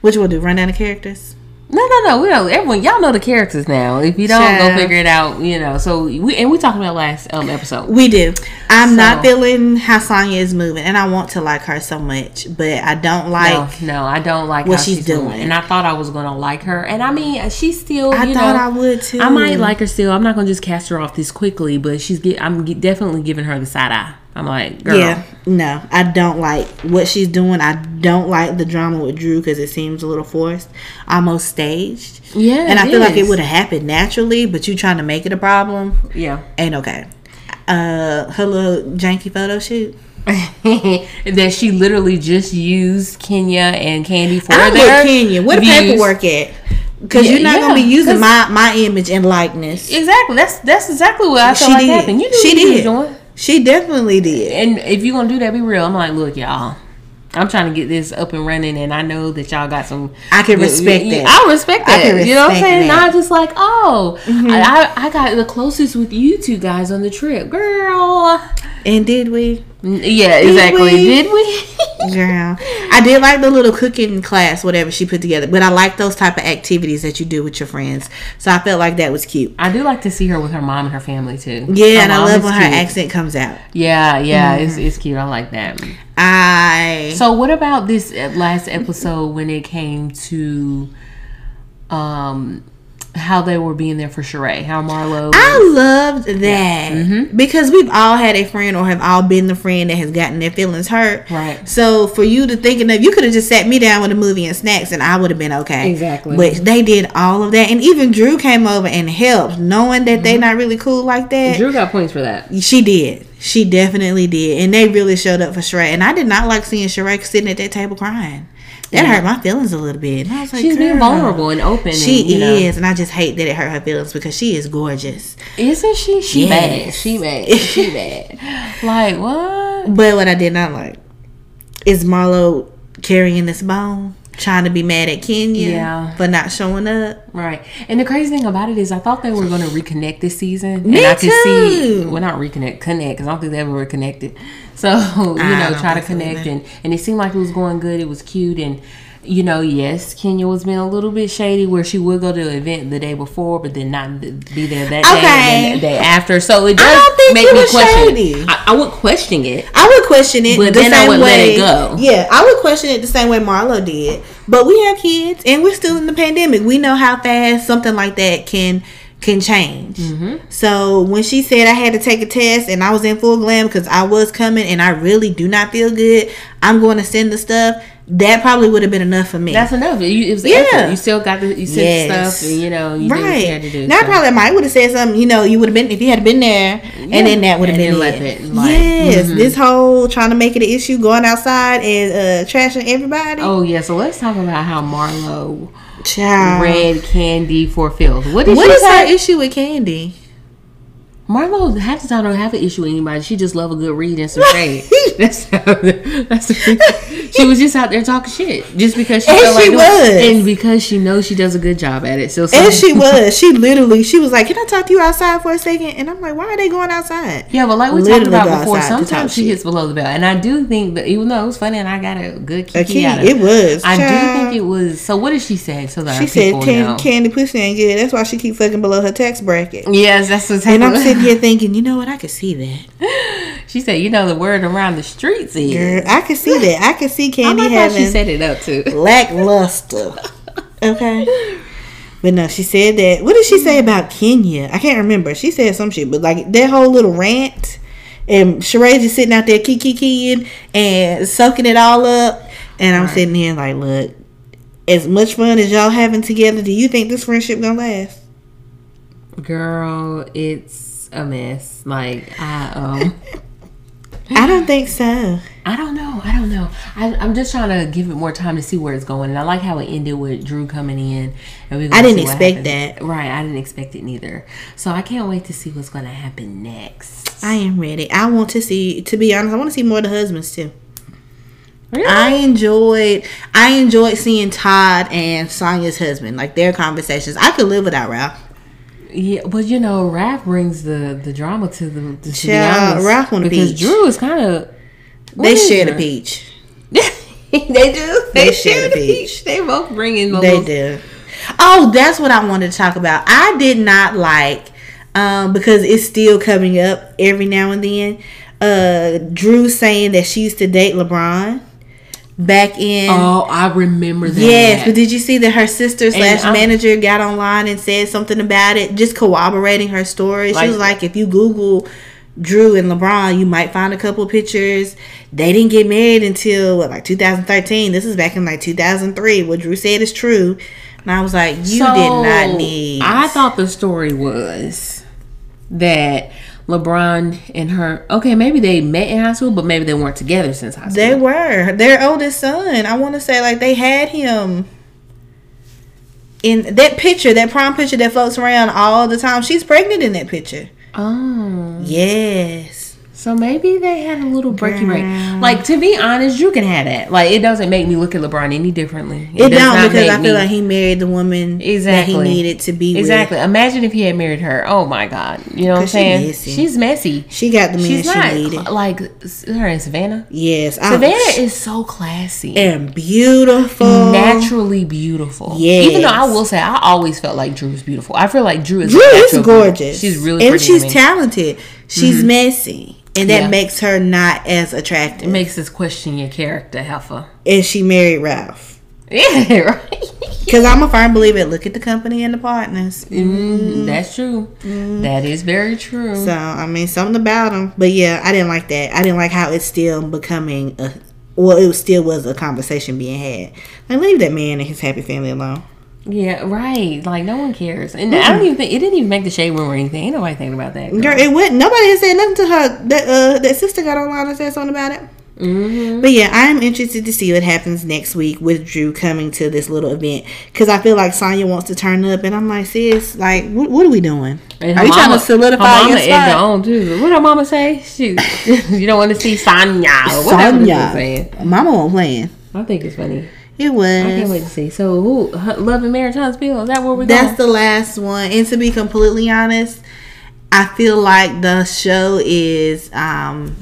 What you want to do? Run down the characters? No, no, no. We don't. everyone. Y'all know the characters now. If you don't, Child. go figure it out. You know. So we and we talked about last um episode. We do. I'm not feeling how Sonya is moving, and I want to like her so much, but I don't like. no, no, I don't like what she's she's, doing. doing. And I thought I was gonna like her. And I mean, she's still. I you thought know, I would too. I might like her still. I'm not gonna just cast her off this quickly, but she's. Get, I'm definitely giving her the side eye. I'm like, girl. Yeah, no, I don't like what she's doing. I don't like the drama with Drew because it seems a little forced, almost staged. Yeah, and I feel like it would have happened naturally, but you trying to make it a problem Yeah. ain't okay. Uh, her little janky photo shoot. that she literally just used Kenya and Candy for I'm their with Kenya. Where the paperwork at? Because Yeah, you're not gonna be using my my image and likeness. Exactly. That's that's exactly what I felt like happened. You knew she what you was did. doing. She definitely did. And if you're gonna do that, be real. I'm like, look, y'all. I'm trying to get this up and running, and I know that y'all got some. I can respect Yeah, that. I respect I that. can you know what I'm saying? that. Mm-hmm. Not just like, oh, I, I I got the closest with you two guys on the trip, girl. And did we? Yeah, exactly. we? Did we? Girl, I did like the little cooking class, whatever she put together. But I like those type of activities that you do with your friends. So I felt like that was cute. I do like to see her with her mom and her family too. Yeah, Her and I love when her accent comes out. Yeah, yeah, Mm-hmm. it's it's cute. I like that. I So what about this uh, last episode when it came to um how they were being there for Sheree? How Marlo I loved that mm-hmm. because we've all had a friend or have all been the friend that has gotten their feelings hurt. Right. So for you to thinking of, you could have just sat me down with a movie and snacks, and I would have been okay. Exactly. But they did all of that, and even Drew came over and helped, knowing that they're mm-hmm. not really cool like that. Drew got points for that. She did. She definitely did, and they really showed up for Sheree. And I did not like seeing Sheree sitting at that table crying. That hurt my feelings a little bit. And I was like, She's being vulnerable and open. She and, you know, is, and I just hate that it hurt her feelings because she is gorgeous. Isn't she? She bad. She bad. She bad. like what? But what I did not like is Marlo carrying this bone, trying to be mad at Kenya Yeah. for not showing up. Right. And the crazy thing about it is, I thought they were going to reconnect this season, Me and I could see, too. well, not reconnect, connect, because I don't think they ever were connected. So you I know, try to so connect, and and it seemed like it was going good. It was cute, and you know, yes, Kenya was being a little bit shady where she would go to the event the day before, but then not be there that day and the day after. So it I does make me question. shady. I, I would question it. I would question it, But the then I same would let way. it go. Yeah, I would question it the same way Marlo did. But we have kids, and we're still in the pandemic. We know how fast something like that can can change. Mm-hmm. So when she said I had to take a test and I was in full glam because I was coming and I really do not feel good, I'm going to send the stuff. That probably would have been enough for me. That's enough. You, it was Yeah. effort. You still got the you said Yes. stuff, and you know you did what you had to do. Now, I so. probably might would have said something. You know, you would have been if you had been there, and then that would have been let it. it, like, yes, mhm. this whole trying to make it an issue, going outside and uh, trashing everybody. Oh yeah, so let's talk about how Marlo child. read Candy for Phil. What did What is issue with Candy? Marlo half the time don't have an issue with anybody. She just love a good read and some shade. that's how, that's the, she was just out there talking shit just because she And felt she like was. and because she knows she does a good job at it. So, And she was. She literally. She was like, "Can I talk to you outside for a second? And I'm like, "Why are they going outside?" Yeah, but like we Literally talked about before, outside to talk sometimes she shit. hits below the belt, and I do think that even though it was funny and I got a good A key. out of It It was. I child. do think it was. So what did she say so that She said can. Candy pussy ain't good. That's why she keep fucking below her tax bracket. yes, that's what's I'm happening. Sitting here thinking, you know what? I could see that. She said, "You know the word around the streets is." Girl, I could see that. I could see oh, I Candy how having she set it up too. lackluster. Okay. But no, she said that. What did she say about Kenya? I can't remember. She said some shit, but like that whole little rant, and Sheree just sitting out there kiki kikiing and soaking it all up, and I'm Right. sitting here like, look, as much fun as y'all having together, do you think this friendship gonna last? Girl, it's a mess. Like I um. I don't think so. I don't know. I don't know. I, I'm just trying to give it more time to see where it's going. And I like how it ended with Drew coming in. And we I didn't expect that. Right. I didn't expect it neither. So I can't wait to see what's going to happen next. I am ready. I want to see. To be honest, I want to see more of the husbands too. Really? I enjoyed I enjoyed seeing Todd and Sonya's husband, like their conversations. I could live without Ralph. Yeah, but you know, Raph brings the the drama to the. To, to be honest, Raph on the because beach. Drew is kind of. They share the peach. they do. They share the peach. They both bring in. The They do. Oh, that's what I wanted to talk about. I did not like um because it's still coming up every now and then. Uh Drew saying that she used to date LeBron back in Oh, I remember that. Yes, but did you see that her sister slash manager got online and said something about it, just corroborating her story? She Like- was like, if you Google Drew and LeBron, you might find a couple of pictures. They didn't get married until what, like 2013. This is back in like 2003. What Drew said is true, and I was like, you So, did not need. I thought the story was that LeBron and her. Okay, maybe they met in high school, but maybe they weren't together since high school. they were their oldest son. I want to say like they had him. In that picture, that prom picture that floats around all the time, she's pregnant in that picture. oh, Yes. So maybe they had a little breaky break. Like to be honest, you can have that. Like it doesn't make me look at LeBron any differently. It, does don't because I feel me- like he married the woman Exactly. that he needed to be Exactly. Imagine if he had married her. Oh my God. You know what I'm saying? messy. She's messy. She got the man She's she not needed. like her and Savannah. Yes, I- Savannah is so classy. and beautiful. naturally beautiful. Yes. Even though I will say I always felt like Drew Drew's beautiful. I feel like Drew is Drew is gorgeous. She's really and she's talented. She's messy, and that Yeah. makes her not as attractive. It makes us question your character, Heifer. and she married Ralph. Yeah, right. Because I'm a firm believer. Look at the company and the partners. Mm, that's true. That is very true. So I mean, something about them. But yeah, I didn't like that. I didn't like how it's still becoming a. Well, it still was a conversation being had. Like, leave that man and his happy family alone. Yeah, right. Like no one cares, and I don't even think it didn't even make the shade room or anything. Ain't nobody thinking about that. Girl, it went. Nobody has said nothing to her. That uh, that sister got online and said something about it. hmm But yeah, I am interested to see what happens next week with Drew coming to this little event because I feel like Sonya wants to turn up, and I'm like, sis, like, what, what are we doing? Are you trying to solidify her mama your spot? on too. What her mama say? She, you don't want to see Sonya. or Whatever she was saying. Sonya, Mama won't playing. I think it's funny. It was. I can't wait to see. So, who? Love and Marriage Huntsville? Is that where we're That's going? the last one, and to be completely honest, I feel like the show is um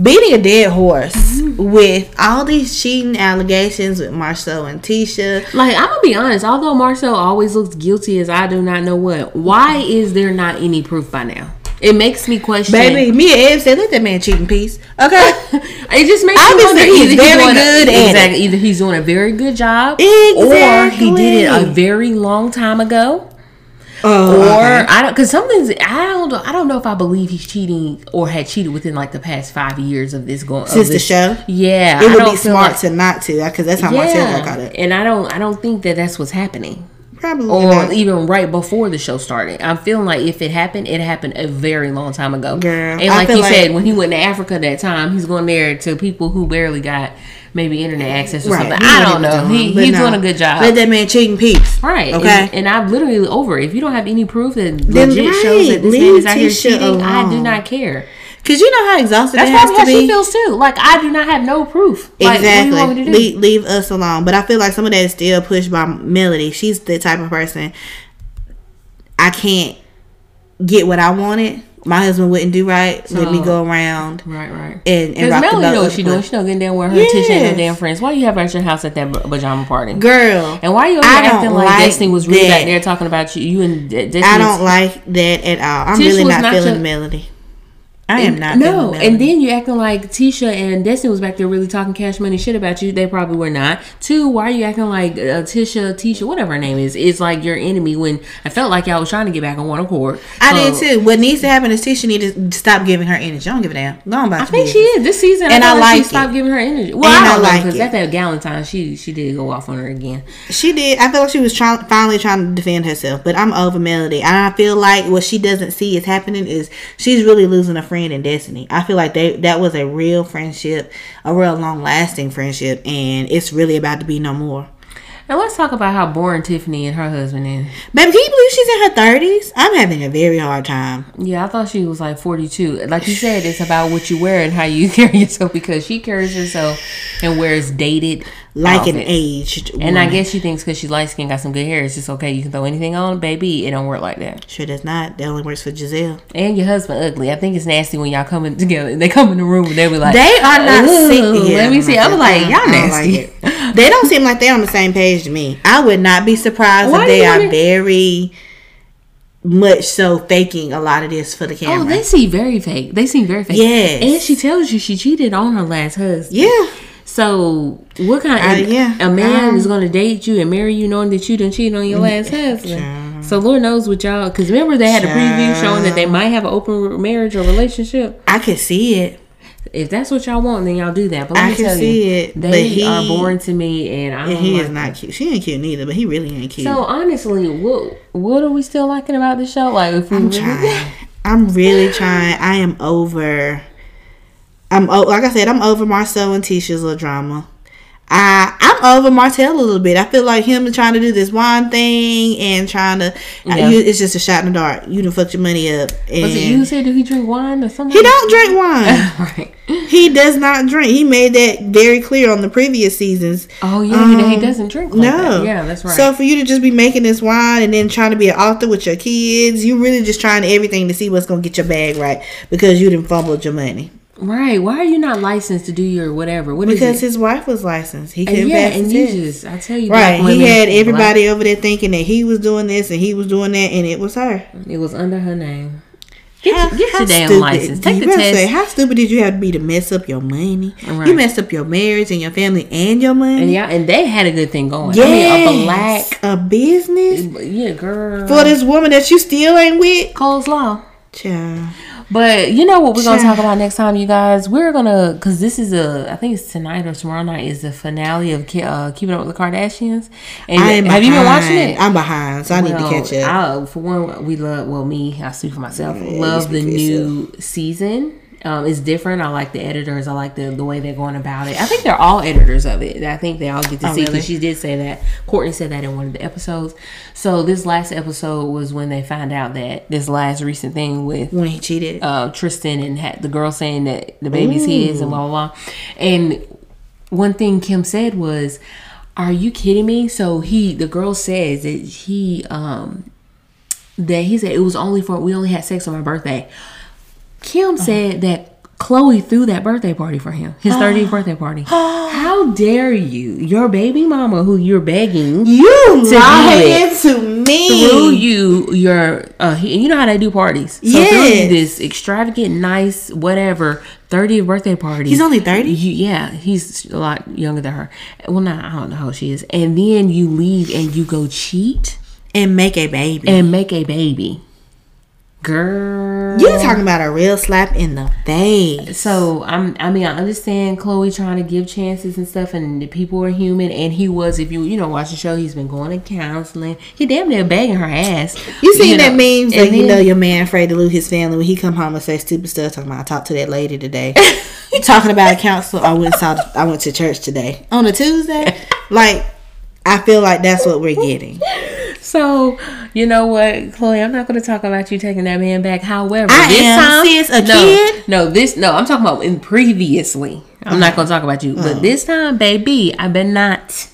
beating a dead horse. with all these cheating allegations with Marsau and Tisha. Like I'm gonna be honest, although Marsau always looks guilty as I do not know what. Why is there not any proof by now? It makes me question. Baby, me and Ed said, let that man cheat in peace. Okay. it just makes Obviously, me wonder he's either very doing a- good it. exactly, Either he's doing a very good job, exactly. or he did it a very long time ago, Oh, or okay. I don't. Because something's I don't. know- I don't know if I believe he's cheating or had cheated within like the past five years of this going. Since the show? Yeah, it I would be smart like- to not to, because that's how Marsau got caught yeah, up. and I don't. I don't think that that's what's happening. Probably or not. even right before the show started. I'm feeling like if it happened, it happened a very long time ago. Girl, and like you like- said, when he went to Africa that time, he's going there to people who barely got maybe internet access or Right. something. he I don't know. He, he's no. doing a good job. Let that man cheat in peace. Right. Okay. And, and I'm literally over. If you don't have any proof that legit shows that this man is out here cheating, I do not care. Because you know how exhausted That's probably how she be. feels too. Like I do not have no proof. Like, exactly. What do you want me to do? leave, leave us alone. But I feel like some of that is still pushed by Melody. She's the type of person I can't get what I wanted. My husband wouldn't do right. Let me go around Right, right. and, and Because rock the Melody boat. knows what she the doing. She know getting down with her Tisha and her damn friends. Why you have her at your house at that pajama party? Girl, And why you over I there don't acting like, like Destiny was really back there talking about you? You and De- Destiny. I don't like that at all. I'm Tish really not, not feeling your- Melody. I am not. No, and then you acting like Tisha and Destiny was back there really talking cash money shit about you. They probably were not. Two, why are you acting like uh, Tisha, Tisha, whatever her name is, is like your enemy when I felt like y'all was trying to get back on one accord. I did too. What needs to happen is Tisha needs to stop giving her energy. I don't give a damn. Go on about I think she is this season. And I, I like stopped giving her energy. Well, And I I don't know like because at that Galentine, she she did go off on her again. She did. I feel like she was trying, finally trying to defend herself, but I'm over Melody. And I feel like what she doesn't see is happening is she's really losing a friend in Destiny. I feel like they that was a real friendship, a real long lasting friendship, and it's really about to be no more. And let's talk about how boring Tiffany and her husband is. Baby, can you believe she's in her thirties? I'm having a very hard time. Yeah, I thought she was like 42. Like you said, it's about what you wear and how you carry yourself because she carries herself and wears dated Like an outfits. aged And I guess she thinks because she's light skin, got some good hair, it's just okay. You can throw anything on, baby. It don't work like that. sure does not. That only works for Giselle. And your husband ugly. I think it's nasty when y'all coming together. They come in the room and they be like, They are not "Ooh, sick. Yeah, Let me see. I'm like, y'all nasty. like. they don't seem like they're on the same page to me. I would not be surprised Why if they are wanna- very much so faking a lot of this for the camera. Oh, they seem very fake. They seem very fake. Yes. And she tells you she cheated on her last husband. yeah. So what kind Uh, of yeah. a man Um, is going to date you and marry you knowing that you done cheated on your last husband? So Lord knows what y'all. Because remember they had a preview showing that they might have an open marriage or relationship. I could see it. If that's what y'all want, then y'all do that. But let I me can tell see you, it, they he- are boring to me, and I And he like is not cute. She ain't cute neither, but he really ain't cute. So honestly, what what are we still liking about the show? Like if we I'm really, trying. I'm really trying. I am over. I'm like I said. I'm over Marsau and Tisha's little drama. I I'm over Martell a little bit. I feel like him trying to do this wine thing and trying to. Yeah. you, it's just a shot in the dark. You done fucked your money up. And was it you said do he drink wine or something? he don't drink wine. right. he does not drink. He made that very clear on the previous seasons. Oh yeah, he, he Um, doesn't drink. Like No. that. yeah, that's right. So for you to just be making this wine and then trying to be an author with your kids, you really just trying everything to see what's gonna get your bag right because you didn't fumbled your money. Right? Why are you not licensed to do your whatever? What is Because his wife was licensed. He And couldn't yeah, pass and you just I tell you, Right. black He had black- everybody over there thinking that he was doing this and he was doing that and it was her. it was under her name. Get, How- get how your damn stupid- license. Take the test. Say, how stupid did you have to be to mess up your money? Right. You messed up your marriage and your family and your money. and yeah, and they had a good thing going. yes. I mean, a black, a business yeah, girl. for this woman that you still ain't with. coleslaw. Child. But you know what we're gonna talk about next time, you guys. We're gonna because this is a I think it's tonight or tomorrow night is the finale of uh, Keeping Up with the Kardashians. And have you been watching it? I'm behind, so I need to catch up. I, for one, we love. Well, me, I speak for myself. Yeah, love the new season. Um, it's different. I like the editors. I like the the way they're going about it. I think they're all editors of it. I think they all get to Oh, see really? because she did say that. Kourtney said that in one of the episodes. So this last episode was when they found out that this last recent thing with when he cheated. uh, Tristan and had the girl saying that the baby's his and blah blah blah. And one thing Kim said was, "Are you kidding me?" So he, the girl says that he, um, that he said it was only for we only had sex on my birthday. Kim said that Khloé threw that birthday party for him, his 30th birthday party. How dare you? Your baby mama, who you're begging, You lying to me. threw you your, uh, he- you know how they do parties. So threw you Yes. this extravagant, nice, whatever 30th birthday party. He's only 30? You, yeah, he's a lot younger than her. Well, not, I don't know how old she is. And then you leave and you go cheat and make a baby. and make a baby. Girl. you talking about a real slap in the face. So I'm. I mean, I understand Khloé trying to give chances and stuff, and the people are human. And he was, if you you know watch the show, he's been going to counseling. He damn near begging her ass. You seen know, that memes and that you know your man afraid to lose his family when he come home and say stupid stuff talking about I talked to that lady today. talking about a counselor. I went saw. I went to church today. On a Tuesday? Like I feel like that's what we're getting. So you know what, Khloé? I'm not going to talk about you taking that man back. However, I this am, time, sis, a no, kid. no, this no. I'm talking about in previously. I'm not going to talk about you, Uh-huh. but this time, baby, I been not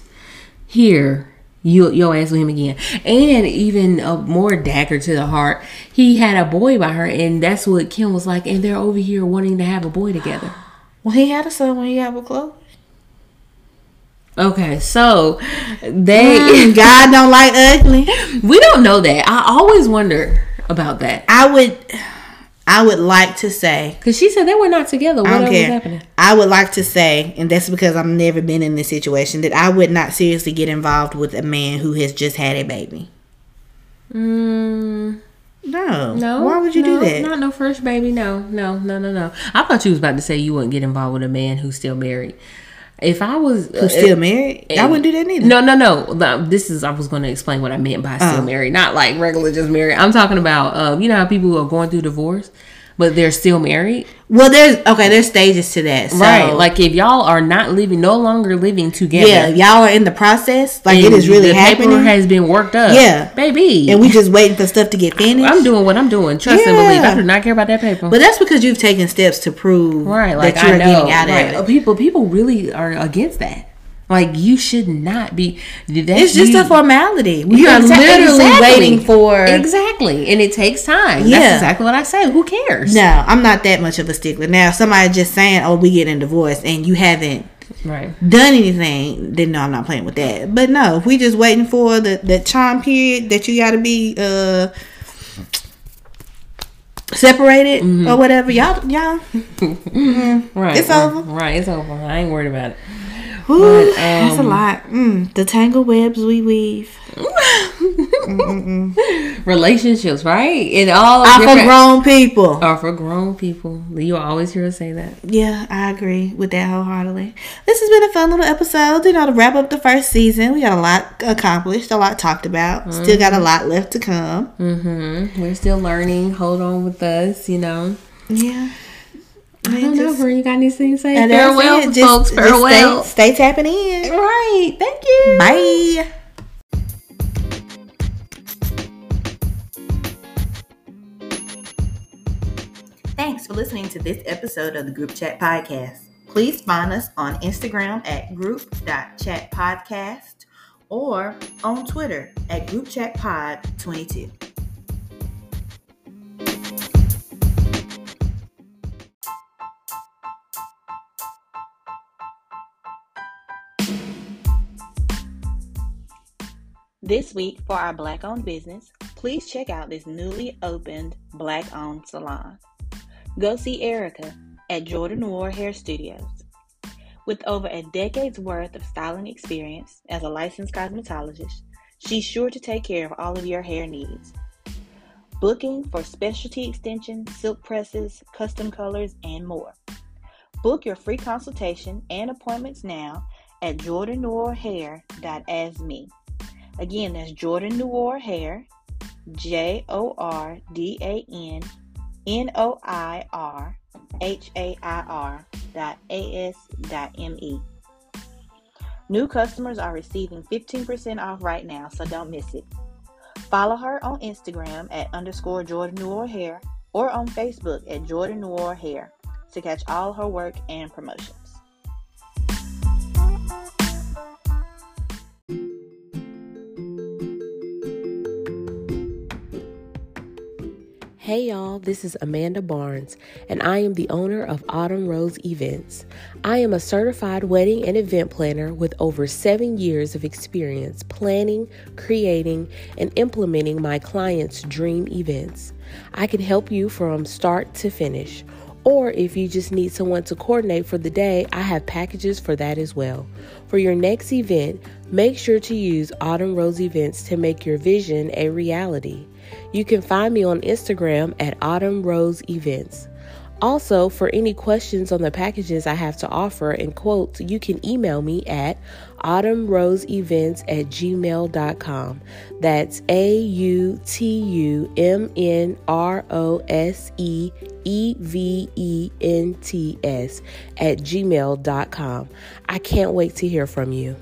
here. You your ass with him again, and even a more dagger to the heart. He had a boy by her, and that's what Kim was like. And they're over here wanting to have a boy together. Well, he had a son when he had with Khloé. Okay, so they Mm, God don't like ugly. we don't know that. I always wonder about that I would, I would like to say. because she said they were not together. I don't was care. happening. I would like to say, and that's because I've never been in this situation, that I would not seriously get involved with a man who has just had a baby. Mm, No. no. Why would you no, do that? Not no first baby. No, no, no, no, no. I thought you was about to say you wouldn't get involved with a man who's still married. If I was Who's still married? I wouldn't do that neither. No, no, no. This is I was going to explain what I meant by still Oh. married, not like regular just married. I'm talking about uh, you know how people are going through divorce, but they're still married. Well, there's okay. There's stages to that. So, right. Like if y'all are not living, no longer living together. yeah, y'all are in the process. Like it is really the happening, paper has been worked up. Yeah. baby. and we just waiting for stuff to get finished. I'm doing what I'm doing. Trust and believe. I do not care about that paper. but that's because you've taken steps to prove right, like that you're I know. getting out right. of it. People, people really are against that. Like you should not be. It's just you- a formality. We are Exa- literally exactly. waiting for. exactly, and it takes time. Yeah. That's exactly what I say. Who cares? No, I'm not that much of a stickler. Now, if somebody just saying, "Oh, we getting divorced," and you haven't Right. done anything, then no, I'm not playing with that. But no, if we just waiting for the the time period that you got to be uh separated or whatever, y'all y'all. Right. It's right, over. Right. It's over. I ain't worried about it. Whew, But, that's a um, lot. Mm, the tangle webs we weave. Relationships, right? And all Are for grown people. are for grown people. You always hear us say that. Yeah, I agree with that wholeheartedly. This has been a fun little episode. You know, to wrap up the first season, we got a lot accomplished, a lot talked about. Still got a lot left to come. Mm-hmm. We're still learning. Hold on with us. You know. Yeah. I don't know. Vern, you got anything to say? And that's Farewell, it. Just- folks. just Farewell. stay, stay tapping in. Right. Thank you. Bye. Thanks for listening to this episode of the Group Chat Podcast. Please find us on Instagram at group.chatpodcast or on Twitter at groupchatpod22. This week, for our Black owned business, please check out this newly opened Black owned salon. Go see Erica at Jordan Noir Hair Studios. With over a decade's worth of styling experience as a licensed cosmetologist, she's sure to take care of all of your hair needs. Booking for specialty extensions, silk presses, custom colors, and more. Book your free consultation and appointments now at jordannoirhair.asme. Again, that's Jordan Noir Hair, J O R D A N N O I R H A I R dot A S dot M E. New customers are receiving 15% off right now, so don't miss it. Follow her on Instagram at underscore Jordan Noir Hair or on Facebook at Jordan Noir Hair to catch all her work and promotions. Hey y'all, this is Amanda Barnes, and I am the owner of Autumn Rose Events. I am a certified wedding and event planner with over seven years of experience planning, creating, and implementing my clients' dream events. I can help you from start to finish. Or if you just need someone to coordinate for the day, I have packages for that as well. For your next event, make sure to use Autumn Rose Events to make your vision a reality. You can find me on Instagram at Autumn Rose Events. Also, for any questions on the packages I have to offer and quotes, you can email me at autumnroseevents at gmail.com. That's A U T U M N R O S E E V E N T S at gmail.com. I can't wait to hear from you.